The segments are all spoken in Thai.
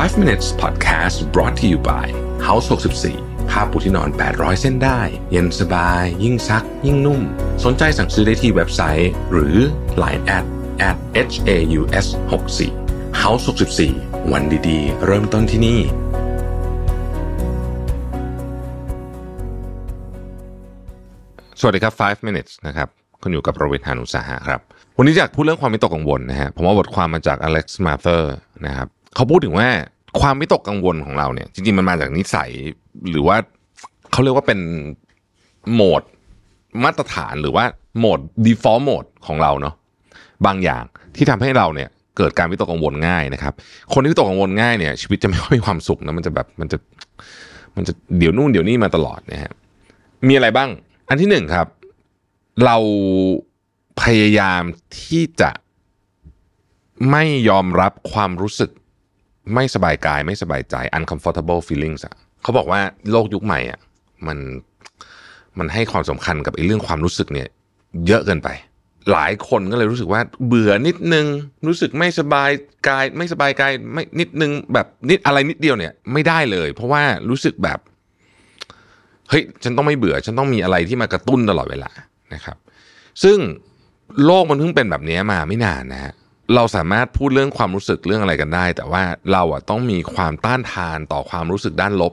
5 minutes podcast brought to you by House 64ผ้าปูที่นอน 800 เส้นได้ เย็นสบาย ยิ่งซัก ยิ่งนุ่ม สนใจสั่งซื้อได้ที่เว็บไซต์ หรือ Line at at h a u s 6 4 House 64วันดีๆ เริ่มต้นที่นี่สวัสดีครับ 5 minutes นะครับ คุณอยู่กับประวิทยานุสาหะครับ วันนี้อยากพูดเรื่องความวิตกกังวลนะฮะ ผมว่าบทความมาจาก Alex Mather นะครับ เขาพูดถึงว่าความวิตกกังวลของเราเนี่ย จริงๆมันมาจากนิสัยหรือว่าเขาเรียกว่าเป็นโหมดมาตรฐานหรือว่าโหมด default mode ของเราเนาะบางอย่างที่ทำให้เราเนี่ยเกิดการวิตกกังวลง่ายนะครับ คนที่วิตกกังวลง่ายเนี่ย ชีวิตจะไม่ค่อยมีความสุขนะมันจะแบบมันจะมันจะเดี๋ยวนู่นเดี๋ยวนี่มาตลอดนะฮะมีอะไรบ้าง อันที่หนึ่งครับ เราพยายามที่จะไม่ยอมรับความรู้สึก ไม่สบายกายไม่สบายใจ uncomfortable feelings อะเขาบอกว่าโลกยุคใหม่อะมันมันให้ความสำคัญกับไอ้เรื่องความรู้สึกเนี่ย เยอะเกินไป หลายคนก็เลยรู้สึกว่า เบื่อนิดนึง รู้สึกไม่สบายกาย ไม่สบายกายไม่นิดนึง แบบนิดอะไรนิดเดียวเนี่ย ไม่ได้เลย เพราะว่ารู้สึกแบบเฮ้ยฉันต้องไม่เบื่อ ฉันต้องมีอะไรที่มากระตุ้นตลอดเวลานะครับ ซึ่งโลกมันเพิ่งเป็นแบบนี้มาไม่นานนะฮะ เราสามารถพูดเรื่องความรู้สึกเรื่องอะไรกันได้ แต่ว่าเราอะต้องมีความต้านทานต่อความรู้สึกด้านลบ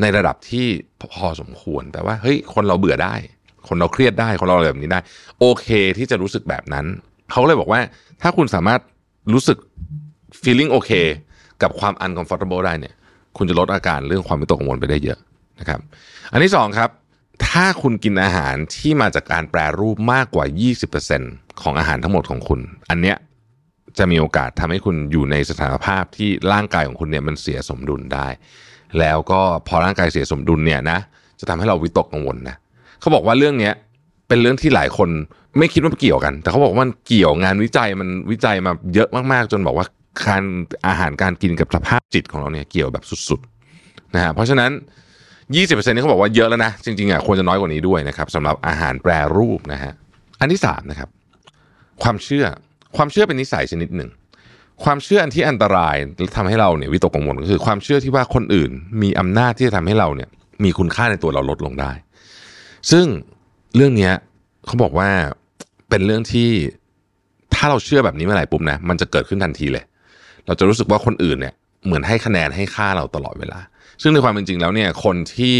ในระดับที่พอสมควรแปลว่าเฮ้ยคนเราเบื่อได้ คนเราเครียดได้คนเราอะไรแบบนี้ได้ โอเคที่จะรู้สึกแบบนั้นเขาเลยบอกว่าถ้าคุณสามารถรู้สึก feeling โอเคกับความ uncomfortable ได้เนี่ยคุณจะลดอาการเรื่องความวิตกกังวลไปได้เยอะนะครับ อันที่สองครับ ถ้าคุณกินอาหารที่มาจากการแปรรูปมากกว่า 20%ของอาหารทั้งหมดของคุณ อันเนี้ย จะมีโอกาสทำให้คุณอยู่ในสถานภาพที่ร่างกายของคุณเนี่ยมันเสียสมดุลได้ แล้วก็พอร่างกายเสียสมดุลเนี่ยนะจะทำให้เราวิตกกังวลนะเขาบอกว่าเรื่องเนี้ยเป็นเรื่องที่หลายคนไม่คิดว่าเกี่ยวกัน แต่เขาบอกว่ามันเกี่ยวงานวิจัยมันวิจัยมาเยอะมากๆ จนบอกว่าการอาหารการกินกับสภาพจิตของเราเนี่ยเกี่ยวแบบสุดๆนะฮะเพราะฉะนั้น 20%นี่เขาบอกว่าเยอะแล้วนะจริงๆอะควรจะน้อยกว่านี้ด้วยนะครับสำหรับอาหารแปรรูปนะฮะอันที่สามนะครับความเชื่อ ความเชื่อเป็นนิสัยชนิดหนึ่ง ความเชื่ออันที่อันตรายและทำให้เราเนี่ยวิตกกังวลก็คือ ความเชื่อที่ว่าคนอื่น มีอำนาจที่จะทำให้เราเนี่ย มีคุณค่าในตัวเราลดลงได้ ซึ่งเรื่องเนี้ยเขาบอกว่าเป็นเรื่องที่ถ้าเราเชื่อแบบนี้เมื่อไหร่ปุ๊บนะมันจะเกิดขึ้นทันทีเลย เราจะรู้สึกว่าคนอื่นเนี่ยเหมือนให้คะแนนให้ค่าเราตลอดเวลา ซึ่งในความเป็นจริงแล้วเนี่ยคนที่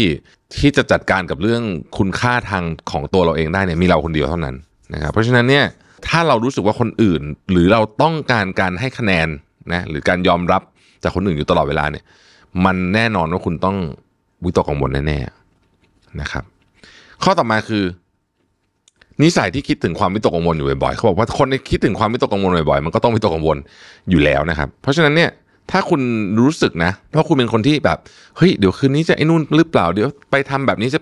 ที่จะจัดการกับเรื่องคุณค่าทางของตัวเราเองได้เนี่ยมีเราคนเดียวเท่านั้นนะครับเพราะฉะนั้นเนี่ย ถ้าเรารู้สึกว่าคนอื่น หรือเราต้องการการให้คะแนนนะหรือการยอมรับจากคนอื่นอยู่ตลอดเวลาเนี่ย มันแน่นอนว่าคุณต้องวิตกกังวลแน่ๆนะครับ ข้อต่อมาคือ นิสัยที่คิดถึงความวิตกกังวลอยู่บ่อยๆเขาบอกว่าคนที่คิดถึงความวิตกกังวลบ่อยๆมันก็ต้องวิตกกังวลอยู่แล้วนะครับ เพราะฉะนั้นเนี่ย ถ้าคุณรู้สึกนะเพราะคุณเป็นคนที่แบบเฮ้ยเดี๋ยวคืนนี้จะไอ้นู่นหรือเปล่าเดี๋ยวไปทำแบบนี้จะ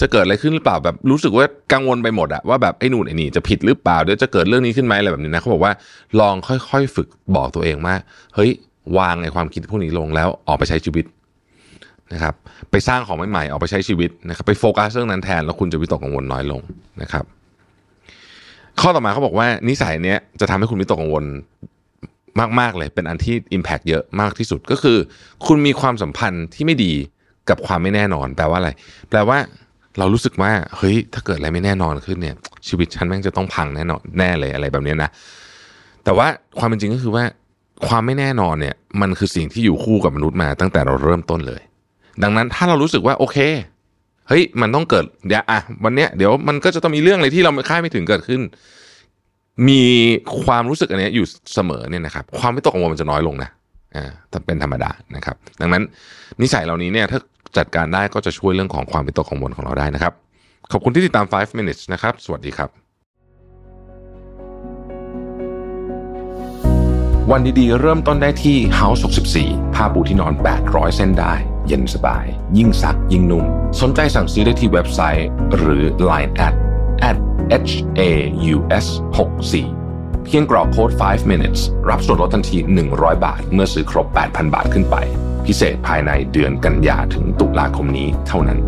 จะเกิดอะไรขึ้นหรือเปล่าแบบรู้สึกว่ากังวลไปหมดอะว่าแบบไอ้นู่นไอ้นี่จะผิดหรือเปล่าเดี๋ยวจะเกิดเรื่องนี้ขึ้นไหมอะไรแบบนี้นะเขาบอกว่าลองค่อยๆฝึกบอกตัวเองว่าเฮ้ยวางไอ้ความคิดพวกนี้ลงแล้วออกไปใช้ชีวิตนะครับไปสร้างของใหม่ๆออกไปใช้ชีวิตนะครับไปโฟกัสเรื่องนั้นแทนแล้วคุณจะวิตกกังวลน้อยลงนะครับ ข้อต่อมาเขาบอกว่านิสัยเนี้ยจะทำให้คุณวิตกกังวล มากๆเลย เป็นอันที่ Impact เยอะมากที่สุดก็คือ คุณมีความสัมพันธ์ที่ไม่ดีกับความไม่แน่นอน แปลว่าอะไร แปลว่าเรารู้สึกว่าเฮ้ยถ้าเกิดอะไรไม่แน่นอนขึ้นเนี่ย ชีวิตฉันแม่งจะต้องพังแน่นอนแน่เลยอะไรแบบนี้นะ แต่ว่าความเป็นจริงก็คือว่าความไม่แน่นอนเนี่ย มันคือสิ่งที่อยู่คู่กับมนุษย์มาตั้งแต่เราเริ่มต้นเลย ดังนั้นถ้าเรารู้สึกว่าโอเคเฮ้ยมันต้องเกิดเดี๋ยวอะวันเนี้ยเดี๋ยวมันก็จะต้องมีเรื่องอะไรที่เราคาดไม่ถึงเกิดขึ้น มีความรู้สึกอันนี้อยู่เสมอเนี่ยนะครับ ความไม่ตกกังวลมันจะน้อยลงนะอ่าเป็นธรรมดานะครับ ดังนั้นนิสัยเหล่านี้เนี่ยถ้าจัดการได้ก็จะช่วยเรื่องของความวิตกกังวลของเราได้นะครับ ขอบคุณที่ติดตาม 5 minutes นะครับ สวัสดีครับ วันดีๆ เริ่มต้นได้ที่ House 64 ผ้าปูที่นอน 800 เส้นได้ เย็นสบาย ยิ่งซักยิ่งนุ่ม สนใจสั่งซื้อได้ที่เว็บไซต์ หรือ Line at h a u s 6 4เพียงกรอกโค้ด 5 minutes รับส่วนลดทันที 100 บาท เมื่อซื้อครบ 8,000 บาทขึ้นไป พิเศษภายในเดือนกันยาถึงตุลาคมนี้เท่านั้น